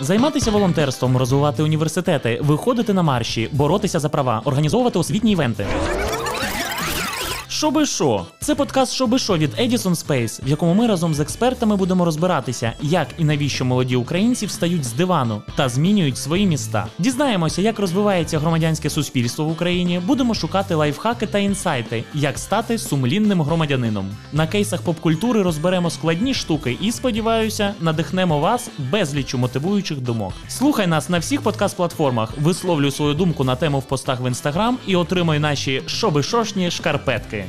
Займатися волонтерством, розвивати університети, виходити на марші, боротися за права, організовувати освітні івенти. Що би що? Це подкаст «Що би що» від Edison Space, в якому ми разом з експертами будемо розбиратися, як і навіщо молоді українці встають з дивану та змінюють свої міста. Дізнаємося, як розвивається громадянське суспільство в Україні. Будемо шукати лайфхаки та інсайти, як стати сумлінним громадянином. На кейсах попкультури розберемо складні штуки і сподіваюся, надихнемо вас безлічу мотивуючих думок. Слухай нас на всіх подкаст-платформах, висловлюй свою думку на тему в постах в інстаграм і отримай наші шоби шошні шкарпетки.